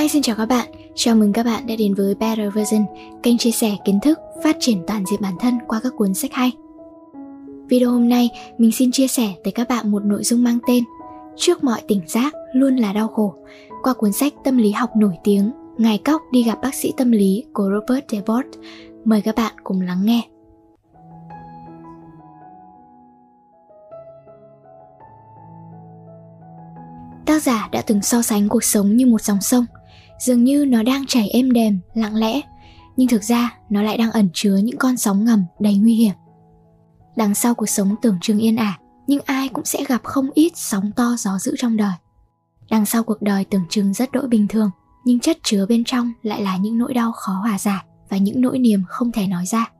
Hi, xin chào các bạn. Chào mừng các bạn đã đến với Better Version, kênh chia sẻ kiến thức, phát triển toàn diện bản thân qua các cuốn sách hay. Video hôm nay, mình xin chia sẻ tới các bạn một nội dung mang tên Trước mọi tỉnh giác luôn là đau khổ qua cuốn sách tâm lý học nổi tiếng Ngài Cóc đi gặp bác sĩ tâm lý của Robert DeVort. Mời các bạn cùng lắng nghe. Tác giả đã từng so sánh cuộc sống như một dòng sông, dường như nó đang chảy êm đềm, lặng lẽ, nhưng thực ra nó lại đang ẩn chứa những con sóng ngầm đầy nguy hiểm. Đằng sau cuộc sống tưởng chừng yên ả, nhưng ai cũng sẽ gặp không ít sóng to gió dữ trong đời. Đằng sau cuộc đời tưởng chừng rất đỗi bình thường, nhưng chất chứa bên trong lại là những nỗi đau khó hòa giải và những nỗi niềm không thể nói ra.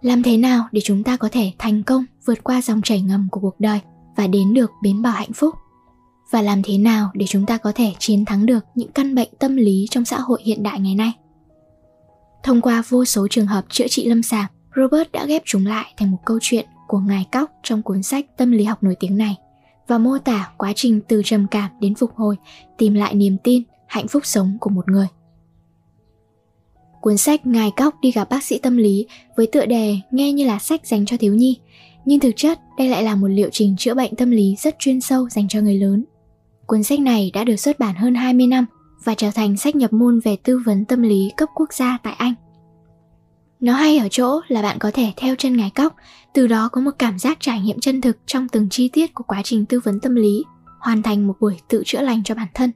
Làm thế nào để chúng ta có thể thành công vượt qua dòng chảy ngầm của cuộc đời và đến được bến bờ hạnh phúc? Và làm thế nào để chúng ta có thể chiến thắng được những căn bệnh tâm lý trong xã hội hiện đại ngày nay? Thông qua vô số trường hợp chữa trị lâm sàng, robert đã ghép chúng lại thành một câu chuyện của ngài cóc trong cuốn sách tâm lý học nổi tiếng này và mô tả quá trình từ trầm cảm đến phục hồi, tìm lại niềm tin, hạnh phúc sống của một người. Cuốn sách ngài cóc đi gặp bác sĩ tâm lý với tựa đề nghe như là sách dành cho thiếu nhi, nhưng thực chất đây lại là một liệu trình chữa bệnh tâm lý rất chuyên sâu dành cho người lớn. Cuốn sách này đã được xuất bản hơn 20 năm và trở thành sách nhập môn về tư vấn tâm lý cấp quốc gia tại Anh. Nó hay ở chỗ là bạn có thể theo chân ngài cóc, từ đó có một cảm giác trải nghiệm chân thực trong từng chi tiết của quá trình tư vấn tâm lý, hoàn thành một buổi tự chữa lành cho bản thân.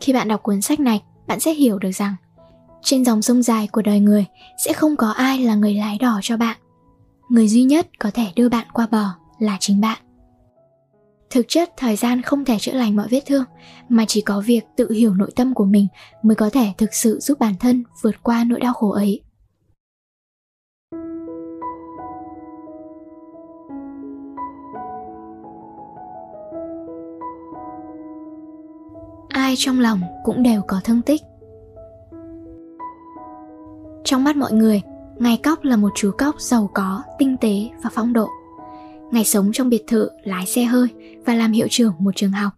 Khi bạn đọc cuốn sách này, bạn sẽ hiểu được rằng trên dòng sông dài của đời người sẽ không có ai là người lái đò cho bạn. Người duy nhất có thể đưa bạn qua bờ là chính bạn thực chất, thời gian không thể chữa lành mọi vết thương, mà chỉ có việc tự hiểu nội tâm của mình mới có thể thực sự giúp bản thân vượt qua nỗi đau khổ ấy. Ai trong lòng cũng đều có thương tích. Trong mắt mọi người ngài cóc là một chú cóc giàu có, tinh tế và phong độ ngày sống trong biệt thự, lái xe hơi và làm hiệu trưởng một trường học.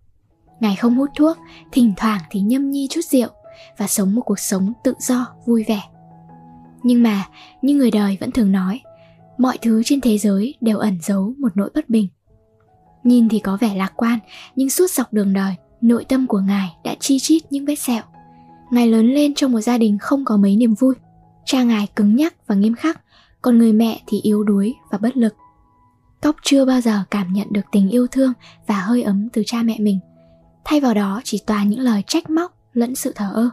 Ngài không hút thuốc, thỉnh thoảng thì nhâm nhi chút rượu và sống một cuộc sống tự do, vui vẻ. Nhưng mà, như người đời vẫn thường nói, mọi thứ trên thế giới đều ẩn giấu một nỗi bất bình. Nhìn thì có vẻ lạc quan, nhưng suốt dọc đường đời, nội tâm của ngài đã chi chít những vết sẹo. Ngài lớn lên trong một gia đình không có mấy niềm vui. Cha ngài cứng nhắc và nghiêm khắc, còn người mẹ thì yếu đuối và bất lực. Cóc chưa bao giờ cảm nhận được tình yêu thương và hơi ấm từ cha mẹ mình. Thay vào đó chỉ toàn những lời trách móc lẫn sự thờ ơ.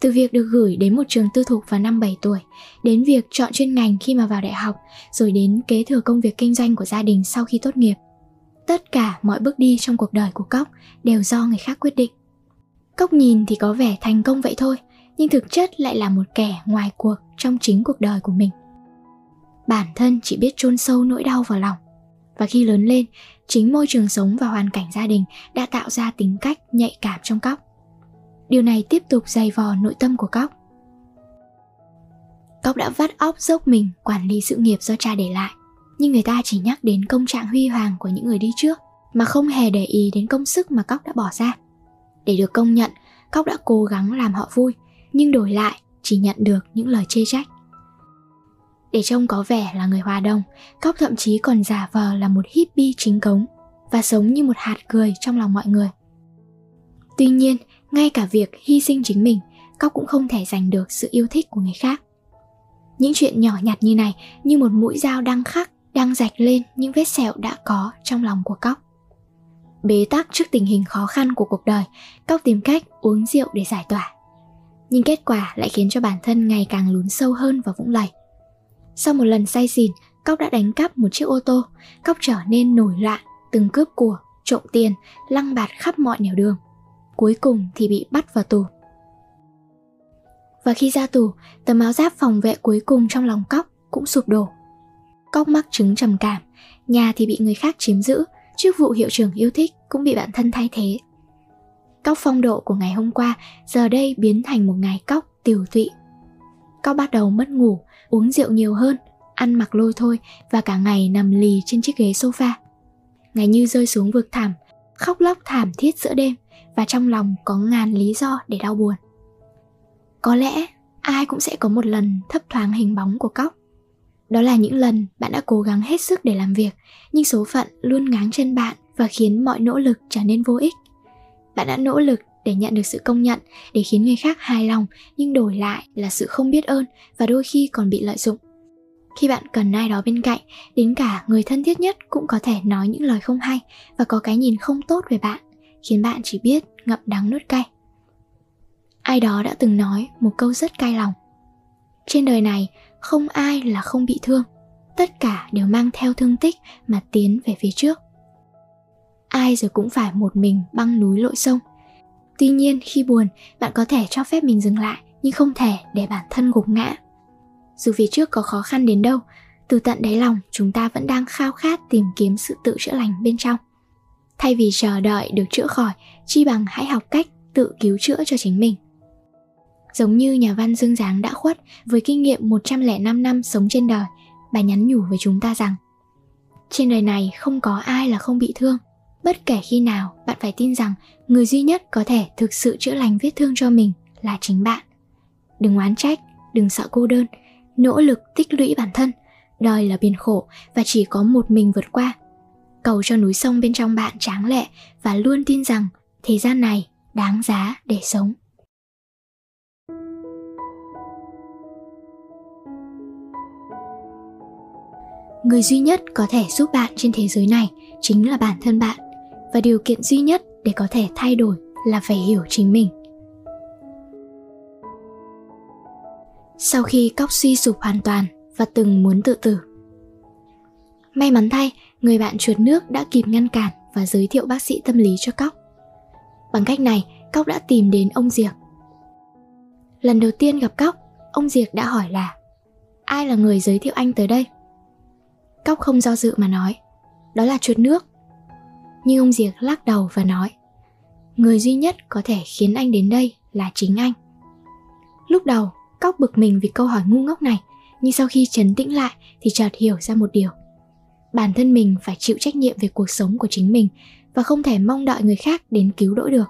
Từ việc được gửi đến một trường tư thục vào năm 7 tuổi, đến việc chọn chuyên ngành khi mà vào đại học, rồi đến kế thừa công việc kinh doanh của gia đình sau khi tốt nghiệp. Tất cả mọi bước đi trong cuộc đời của Cóc đều do người khác quyết định. Cóc nhìn thì có vẻ thành công vậy thôi, nhưng thực chất lại là một kẻ ngoài cuộc trong chính cuộc đời của mình bản thân chỉ biết chôn sâu nỗi đau vào lòng. Và khi lớn lên, chính môi trường sống và hoàn cảnh gia đình đã tạo ra tính cách nhạy cảm trong cóc. Điều này tiếp tục dày vò nội tâm của cóc. Cóc đã vắt óc dốc mình quản lý sự nghiệp do cha để lại, nhưng người ta chỉ nhắc đến công trạng huy hoàng của những người đi trước, mà không hề để ý đến công sức mà cóc đã bỏ ra. Để được công nhận, cóc đã cố gắng làm họ vui, nhưng đổi lại, chỉ nhận được những lời chê trách để trông có vẻ là người hòa đồng, Cóc thậm chí còn giả vờ là một hippie chính cống và sống như một hạt cười trong lòng mọi người. Tuy nhiên, ngay cả việc hy sinh chính mình, Cóc cũng không thể giành được sự yêu thích của người khác. Những chuyện nhỏ nhặt như này như một mũi dao đang khắc, đang rạch lên những vết sẹo đã có trong lòng của Cóc. Bế tắc trước tình hình khó khăn của cuộc đời, Cóc tìm cách uống rượu để giải tỏa. Nhưng kết quả lại khiến cho bản thân ngày càng lún sâu hơn vào vũng lầy. Sau một lần say xỉn, Cóc đã đánh cắp một chiếc ô tô, Cóc trở nên nổi loạn, từng cướp của, trộm tiền, lăng bạt khắp mọi nẻo đường. Cuối cùng thì bị bắt vào tù. Và khi ra tù, tấm áo giáp phòng vệ cuối cùng trong lòng Cóc cũng sụp đổ. Cóc mắc chứng trầm cảm, nhà thì bị người khác chiếm giữ, chức vụ hiệu trưởng yêu thích cũng bị bạn thân thay thế. Cóc phong độ của ngày hôm qua giờ đây biến thành một ngày cóc tiểu tụy. Cóc bắt đầu mất ngủ, uống rượu nhiều hơn, ăn mặc lôi thôi và cả ngày nằm lì trên chiếc ghế sofa. Ngày như rơi xuống vực thẳm, khóc lóc thảm thiết giữa đêm và trong lòng có ngàn lý do để đau buồn. Có lẽ ai cũng sẽ có một lần thấp thoáng hình bóng của cóc. Đó là những lần bạn đã cố gắng hết sức để làm việc, nhưng số phận luôn ngáng chân bạn và khiến mọi nỗ lực trở nên vô ích. Bạn đã nỗ lực để nhận được sự công nhận, để khiến người khác hài lòng, nhưng đổi lại là sự không biết ơn và đôi khi còn bị lợi dụng. Khi bạn cần ai đó bên cạnh, đến cả người thân thiết nhất cũng có thể nói những lời không hay và có cái nhìn không tốt về bạn, khiến bạn chỉ biết ngậm đắng nuốt cay. Ai đó đã từng nói một câu rất cay lòng. Trên đời này, không ai là không bị thương, tất cả đều mang theo thương tích mà tiến về phía trước. Ai rồi cũng phải một mình băng núi lội sông. Tuy nhiên khi buồn, bạn có thể cho phép mình dừng lại, nhưng không thể để bản thân gục ngã dù phía trước có khó khăn đến đâu từ tận đáy lòng chúng ta vẫn đang khao khát tìm kiếm sự tự chữa lành bên trong thay vì chờ đợi được chữa khỏi chi bằng hãy học cách tự cứu chữa cho chính mình giống như nhà văn Dương Giáng đã khuất với kinh nghiệm 105 năm sống trên đời, bà nhắn nhủ với chúng ta rằng trên đời này không có ai là không bị thương. Bất kể khi nào bạn phải tin rằng người duy nhất có thể thực sự chữa lành vết thương cho mình là chính bạn. Đừng oán trách, đừng sợ cô đơn, nỗ lực tích lũy bản thân đời là biển khổ và chỉ có một mình vượt qua. Cầu cho núi sông bên trong bạn tráng lệ và luôn tin rằng thế gian này đáng giá để sống. Người duy nhất có thể giúp bạn trên thế giới này chính là bản thân bạn và điều kiện duy nhất để có thể thay đổi là phải hiểu chính mình sau khi cóc suy sụp hoàn toàn và từng muốn tự tử. May mắn thay, người bạn chuột nước đã kịp ngăn cản và giới thiệu bác sĩ tâm lý cho cóc. Bằng cách này, cóc đã tìm đến ông Diệc. Lần đầu tiên gặp cóc, ông Diệc đã hỏi là Ai là người giới thiệu anh tới đây? Cóc không do dự mà nói Đó là chuột nước nhưng ông Diệc lắc đầu và nói Người duy nhất có thể khiến anh đến đây là chính anh Lúc đầu Cóc bực mình vì câu hỏi ngu ngốc này, nhưng sau khi chấn tĩnh lại thì chợt hiểu ra một điều. Bản thân mình phải chịu trách nhiệm về cuộc sống của chính mình và không thể mong đợi người khác đến cứu đỡ được.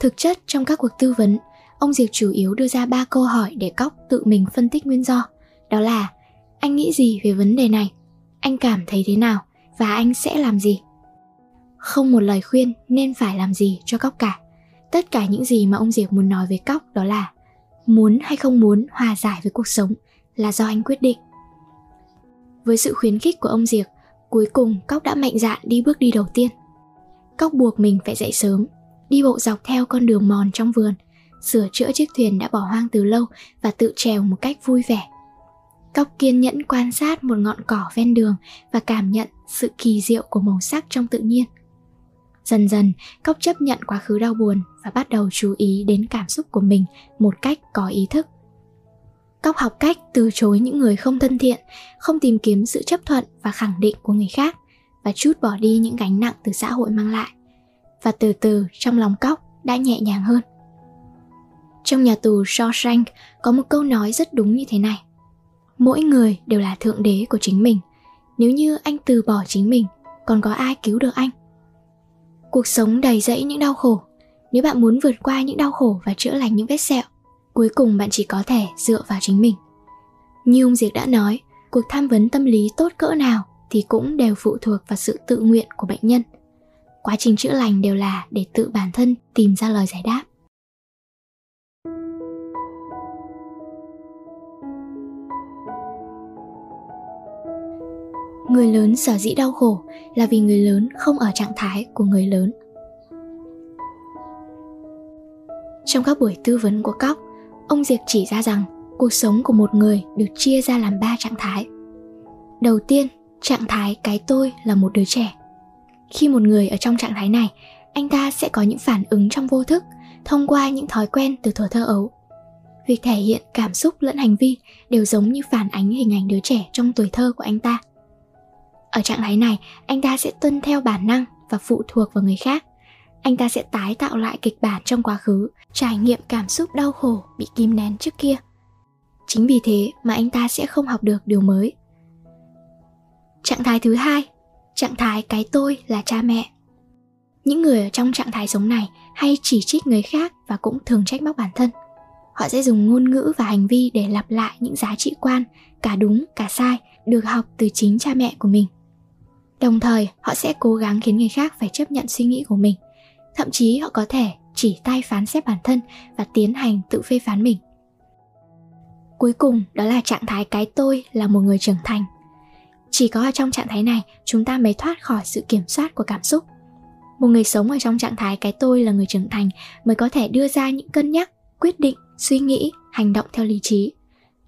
Thực chất trong các cuộc tư vấn, ông Diệp chủ yếu đưa ra ba câu hỏi để Cóc tự mình phân tích nguyên do. Đó là anh nghĩ gì về vấn đề này? Anh cảm thấy thế nào? Và anh sẽ làm gì? Không một lời khuyên nên phải làm gì cho Cóc cả. Tất cả những gì mà ông Diệp muốn nói với Cóc đó là muốn hay không muốn hòa giải với cuộc sống là do anh quyết định. Với sự khuyến khích của ông Diệp, cuối cùng Cóc đã mạnh dạn đi bước đi đầu tiên. Cóc buộc mình phải dậy sớm, đi bộ dọc theo con đường mòn trong vườn, sửa chữa chiếc thuyền đã bỏ hoang từ lâu và tự trèo một cách vui vẻ. Cóc kiên nhẫn quan sát một ngọn cỏ ven đường và cảm nhận sự kỳ diệu của màu sắc trong tự nhiên. Dần dần, Cóc chấp nhận quá khứ đau buồn và bắt đầu chú ý đến cảm xúc của mình một cách có ý thức. Cóc học cách từ chối những người không thân thiện, không tìm kiếm sự chấp thuận và khẳng định của người khác và chút bỏ đi những gánh nặng từ xã hội mang lại. Và từ từ trong lòng Cóc đã nhẹ nhàng hơn. Trong nhà tù Shawshank có một câu nói rất đúng như thế này. Mỗi người đều là thượng đế của chính mình. Nếu như anh từ bỏ chính mình, còn có ai cứu được anh? Cuộc sống đầy rẫy những đau khổ. Nếu bạn muốn vượt qua những đau khổ và chữa lành những vết sẹo, cuối cùng bạn chỉ có thể dựa vào chính mình. Như ông Diệc đã nói, cuộc tham vấn tâm lý tốt cỡ nào thì cũng đều phụ thuộc vào sự tự nguyện của bệnh nhân. Quá trình chữa lành đều là để tự bản thân tìm ra lời giải đáp. Người lớn sở dĩ đau khổ là vì người lớn không ở trạng thái của người lớn. Trong các buổi tư vấn của cóc, ông diệp chỉ ra rằng cuộc sống của một người được chia ra làm ba trạng thái. Đầu tiên, trạng thái cái tôi là một đứa trẻ. Khi một người ở trong trạng thái này, anh ta sẽ có những phản ứng trong vô thức thông qua những thói quen từ thuở thơ ấu. Việc thể hiện cảm xúc lẫn hành vi đều giống như phản ánh hình ảnh đứa trẻ trong tuổi thơ của anh ta ở trạng thái này, anh ta sẽ tuân theo bản năng và phụ thuộc vào người khác. Anh ta sẽ tái tạo lại kịch bản trong quá khứ, trải nghiệm cảm xúc đau khổ bị kìm nén trước kia. Chính vì thế mà anh ta sẽ không học được điều mới. Trạng thái thứ hai, trạng thái cái tôi là cha mẹ. những người ở trong trạng thái sống này hay chỉ trích người khác và cũng thường trách móc bản thân họ sẽ dùng ngôn ngữ và hành vi để lặp lại những giá trị quan cả đúng cả sai được học từ chính cha mẹ của mình đồng thời, họ sẽ cố gắng khiến người khác phải chấp nhận suy nghĩ của mình. Thậm chí, họ có thể chỉ tay phán xét bản thân và tiến hành tự phê phán mình. Cuối cùng, đó là trạng thái cái tôi là một người trưởng thành. Chỉ có ở trong trạng thái này, chúng ta mới thoát khỏi sự kiểm soát của cảm xúc. Một người sống ở trong trạng thái cái tôi là người trưởng thành mới có thể đưa ra những cân nhắc, quyết định, suy nghĩ, hành động theo lý trí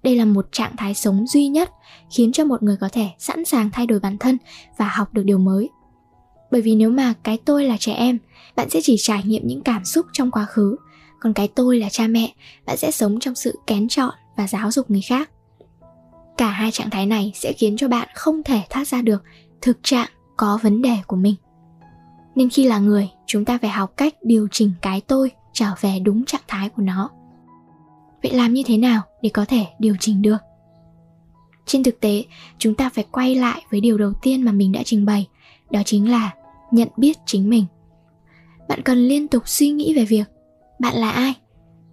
đây là một trạng thái sống duy nhất khiến cho một người có thể sẵn sàng thay đổi bản thân và học được điều mới. Bởi vì nếu mà cái tôi là trẻ em, bạn sẽ chỉ trải nghiệm những cảm xúc trong quá khứ, còn cái tôi là cha mẹ, bạn sẽ sống trong sự kén chọn và giáo dục người khác. Cả hai trạng thái này sẽ khiến cho bạn không thể thoát ra được thực trạng có vấn đề của mình. Nên khi là người, chúng ta phải học cách điều chỉnh cái tôi trở về đúng trạng thái của nó vậy làm như thế nào để có thể điều chỉnh được? Trên thực tế, chúng ta phải quay lại với điều đầu tiên mà mình đã trình bày, đó chính là nhận biết chính mình. Bạn cần liên tục suy nghĩ về việc, bạn là ai?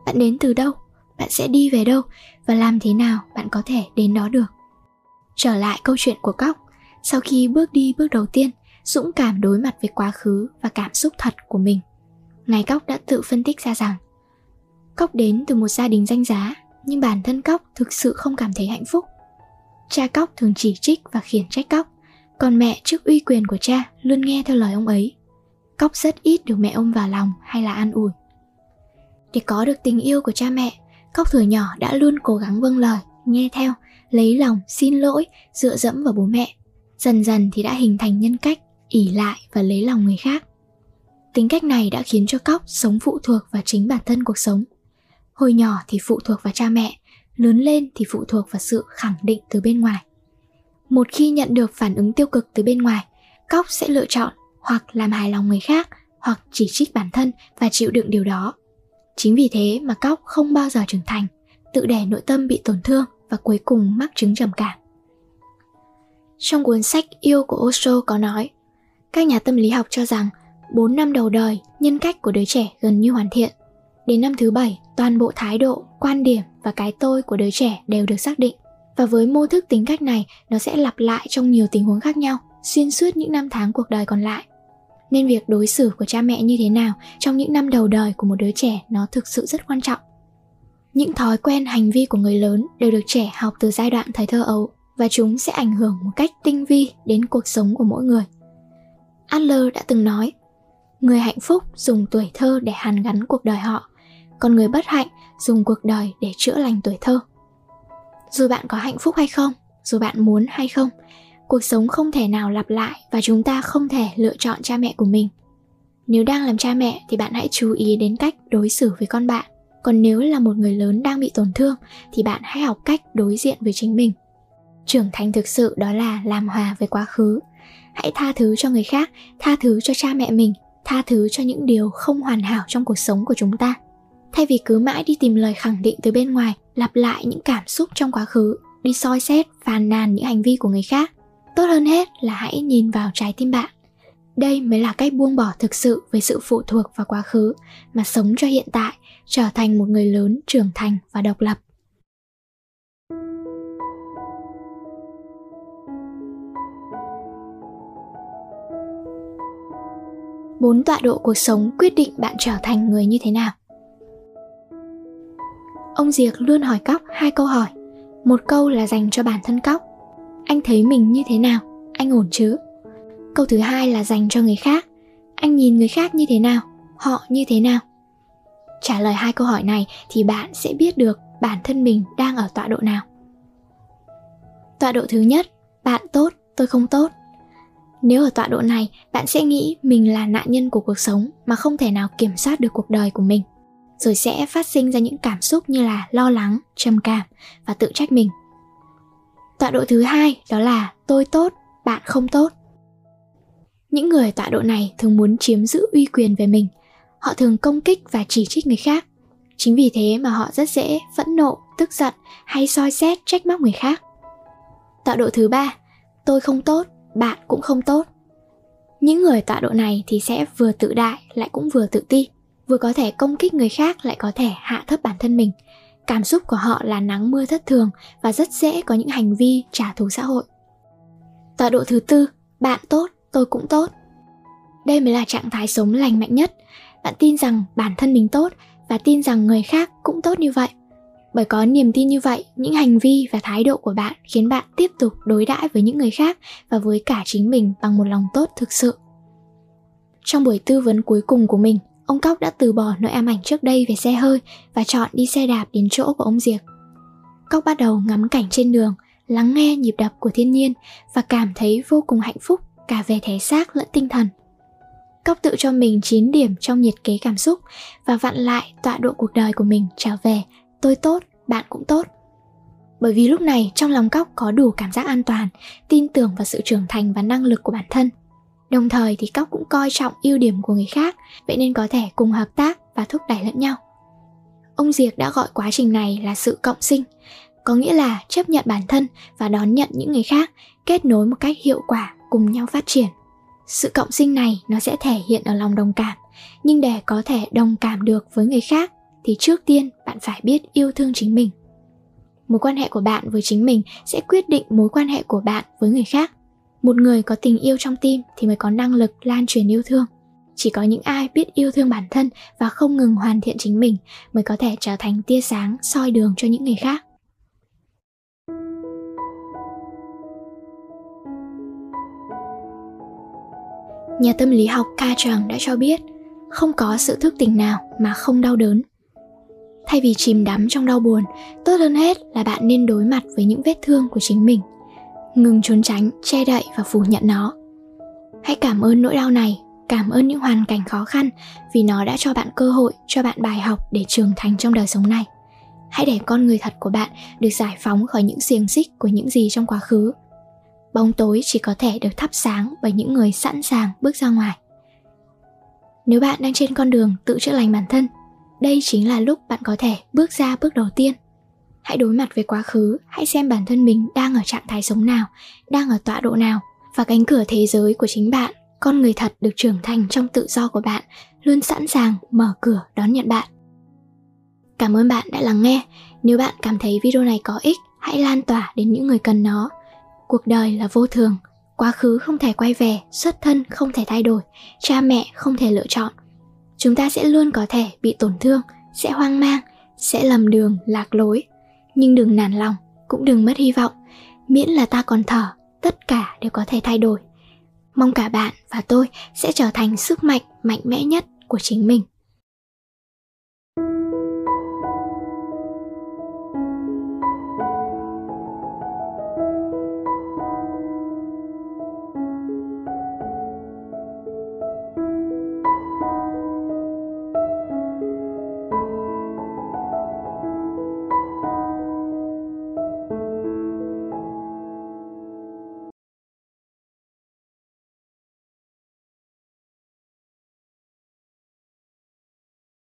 Bạn đến từ đâu? Bạn sẽ đi về đâu? Và làm thế nào bạn có thể đến đó được? Trở lại câu chuyện của cóc, sau khi bước đi bước đầu tiên, dũng cảm đối mặt với quá khứ và cảm xúc thật của mình. Ngài cóc đã tự phân tích ra rằng cóc đến từ một gia đình danh giá, nhưng bản thân cóc thực sự không cảm thấy hạnh phúc. Cha cóc thường chỉ trích và khiển trách cóc còn mẹ trước uy quyền của cha luôn nghe theo lời ông ấy. Cóc rất ít được mẹ ôm vào lòng hay là an ủi. Để có được tình yêu của cha mẹ cóc thừa nhỏ đã luôn cố gắng vâng lời, nghe theo, lấy lòng, xin lỗi, dựa dẫm vào bố mẹ. Dần dần thì đã hình thành nhân cách ỉ lại và lấy lòng người khác. Tính cách này đã khiến cho cóc sống phụ thuộc vào chính bản thân cuộc sống hồi nhỏ thì phụ thuộc vào cha mẹ lớn lên thì phụ thuộc vào sự khẳng định từ bên ngoài. Một khi nhận được phản ứng tiêu cực từ bên ngoài cóc sẽ lựa chọn hoặc làm hài lòng người khác hoặc chỉ trích bản thân và chịu đựng điều đó. Chính vì thế mà cóc không bao giờ trưởng thành tự đẻ nội tâm bị tổn thương và cuối cùng mắc chứng trầm cảm. Trong cuốn sách yêu của osho có nói các nhà tâm lý học cho rằng 4 năm đầu đời, nhân cách của đứa trẻ gần như hoàn thiện. Đến năm thứ bảy, toàn bộ thái độ, quan điểm và cái tôi của đứa trẻ đều được xác định. Và với mô thức tính cách này, nó sẽ lặp lại trong nhiều tình huống khác nhau, xuyên suốt những năm tháng cuộc đời còn lại. Nên việc đối xử của cha mẹ như thế nào trong những năm đầu đời của một đứa trẻ nó thực sự rất quan trọng. Những thói quen hành vi của người lớn đều được trẻ học từ giai đoạn thời thơ ấu và chúng sẽ ảnh hưởng một cách tinh vi đến cuộc sống của mỗi người. Adler đã từng nói, người hạnh phúc dùng tuổi thơ để hàn gắn cuộc đời họ, còn người bất hạnh dùng cuộc đời để chữa lành tuổi thơ. Dù bạn có hạnh phúc hay không, dù bạn muốn hay không, cuộc sống không thể nào lặp lại và chúng ta không thể lựa chọn cha mẹ của mình. Nếu đang làm cha mẹ thì bạn hãy chú ý đến cách đối xử với con bạn. Còn nếu là một người lớn đang bị tổn thương thì bạn hãy học cách đối diện với chính mình. Trưởng thành thực sự đó là làm hòa với quá khứ, hãy tha thứ cho người khác tha thứ cho cha mẹ mình tha thứ cho những điều không hoàn hảo trong cuộc sống của chúng ta thay vì cứ mãi đi tìm lời khẳng định từ bên ngoài, lặp lại những cảm xúc trong quá khứ, đi soi xét, phàn nàn những hành vi của người khác, tốt hơn hết là hãy nhìn vào trái tim bạn. Đây mới là cách buông bỏ thực sự với sự phụ thuộc vào quá khứ mà sống cho hiện tại, trở thành một người lớn, trưởng thành và độc lập. Bốn tọa độ cuộc sống quyết định bạn trở thành người như thế nào ông diệc luôn hỏi cóc hai câu hỏi. Một câu là dành cho bản thân cóc. Anh thấy mình như thế nào? Anh ổn chứ? Câu thứ hai là dành cho người khác. Anh nhìn người khác như thế nào? Họ như thế nào? Trả lời hai câu hỏi này thì bạn sẽ biết được bản thân mình đang ở tọa độ nào. Tọa độ thứ nhất bạn tốt tôi không tốt. Nếu ở tọa độ này, bạn sẽ nghĩ mình là nạn nhân của cuộc sống mà không thể nào kiểm soát được cuộc đời của mình. Rồi sẽ phát sinh ra những cảm xúc như là lo lắng, trầm cảm và tự trách mình. Tọa độ thứ hai đó là tôi tốt, bạn không tốt. Những người tọa độ này thường muốn chiếm giữ uy quyền về mình. Họ thường công kích và chỉ trích người khác. Chính vì thế mà họ rất dễ phẫn nộ, tức giận hay soi xét trách móc người khác. Tọa độ thứ ba, tôi không tốt, bạn cũng không tốt những người tọa độ này thì sẽ vừa tự đại lại cũng vừa tự ti vừa có thể công kích người khác lại có thể hạ thấp bản thân mình. Cảm xúc của họ là nắng mưa thất thường và rất dễ có những hành vi trả thù xã hội. Tọa độ thứ tư, bạn tốt, tôi cũng tốt. Đây mới là trạng thái sống lành mạnh nhất. Bạn tin rằng bản thân mình tốt và tin rằng người khác cũng tốt như vậy. Bởi có niềm tin như vậy, những hành vi và thái độ của bạn khiến bạn tiếp tục đối đãi với những người khác và với cả chính mình bằng một lòng tốt thực sự. Trong buổi tư vấn cuối cùng của mình ông cóc đã từ bỏ nỗi ám ảnh trước đây về xe hơi và chọn đi xe đạp đến chỗ của ông diệc cóc bắt đầu ngắm cảnh trên đường lắng nghe nhịp đập của thiên nhiên và cảm thấy vô cùng hạnh phúc cả về thể xác lẫn tinh thần Cóc tự cho mình 9 điểm trong nhiệt kế cảm xúc và vặn lại tọa độ cuộc đời của mình trở về tôi tốt, bạn cũng tốt. Bởi vì lúc này trong lòng Cóc có đủ cảm giác an toàn, tin tưởng vào sự trưởng thành và năng lực của bản thân. Đồng thời thì Cóc cũng coi trọng ưu điểm của người khác, vậy nên có thể cùng hợp tác và thúc đẩy lẫn nhau. Ông Diệc đã gọi quá trình này là sự cộng sinh, có nghĩa là chấp nhận bản thân và đón nhận những người khác, kết nối một cách hiệu quả cùng nhau phát triển. Sự cộng sinh này nó sẽ thể hiện ở lòng đồng cảm nhưng để có thể đồng cảm được với người khác thì trước tiên bạn phải biết yêu thương chính mình. Mối quan hệ của bạn với chính mình sẽ quyết định mối quan hệ của bạn với người khác một người có tình yêu trong tim thì mới có năng lực lan truyền yêu thương chỉ có những ai biết yêu thương bản thân và không ngừng hoàn thiện chính mình mới có thể trở thành tia sáng soi đường cho những người khác Nhà tâm lý học Ca Tràng đã cho biết không có sự thức tỉnh nào mà không đau đớn. Thay vì chìm đắm trong đau buồn, tốt hơn hết là bạn nên đối mặt với những vết thương của chính mình. Ngừng trốn tránh, che đậy và phủ nhận nó. Hãy cảm ơn nỗi đau này, cảm ơn những hoàn cảnh khó khăn vì nó đã cho bạn cơ hội, cho bạn bài học để trưởng thành trong đời sống này. Hãy để con người thật của bạn được giải phóng khỏi những xiềng xích của những gì trong quá khứ bóng tối chỉ có thể được thắp sáng bởi những người sẵn sàng bước ra ngoài nếu bạn đang trên con đường tự chữa lành bản thân đây chính là lúc bạn có thể bước ra bước đầu tiên hãy đối mặt với quá khứ. Hãy xem bản thân mình đang ở trạng thái sống nào, đang ở tọa độ nào và cánh cửa thế giới của chính bạn. Con người thật được trưởng thành trong tự do của bạn, luôn sẵn sàng mở cửa đón nhận bạn. Cảm ơn bạn đã lắng nghe. Nếu bạn cảm thấy video này có ích, hãy lan tỏa đến những người cần nó. Cuộc đời là vô thường. Quá khứ không thể quay về, xuất thân không thể thay đổi, cha mẹ không thể lựa chọn. Chúng ta sẽ luôn có thể bị tổn thương, sẽ hoang mang, sẽ lầm đường, lạc lối nhưng đừng nản lòng, cũng đừng mất hy vọng. Miễn là ta còn thở, tất cả đều có thể thay đổi. Mong cả bạn và tôi sẽ trở thành sức mạnh mạnh mẽ nhất của chính mình.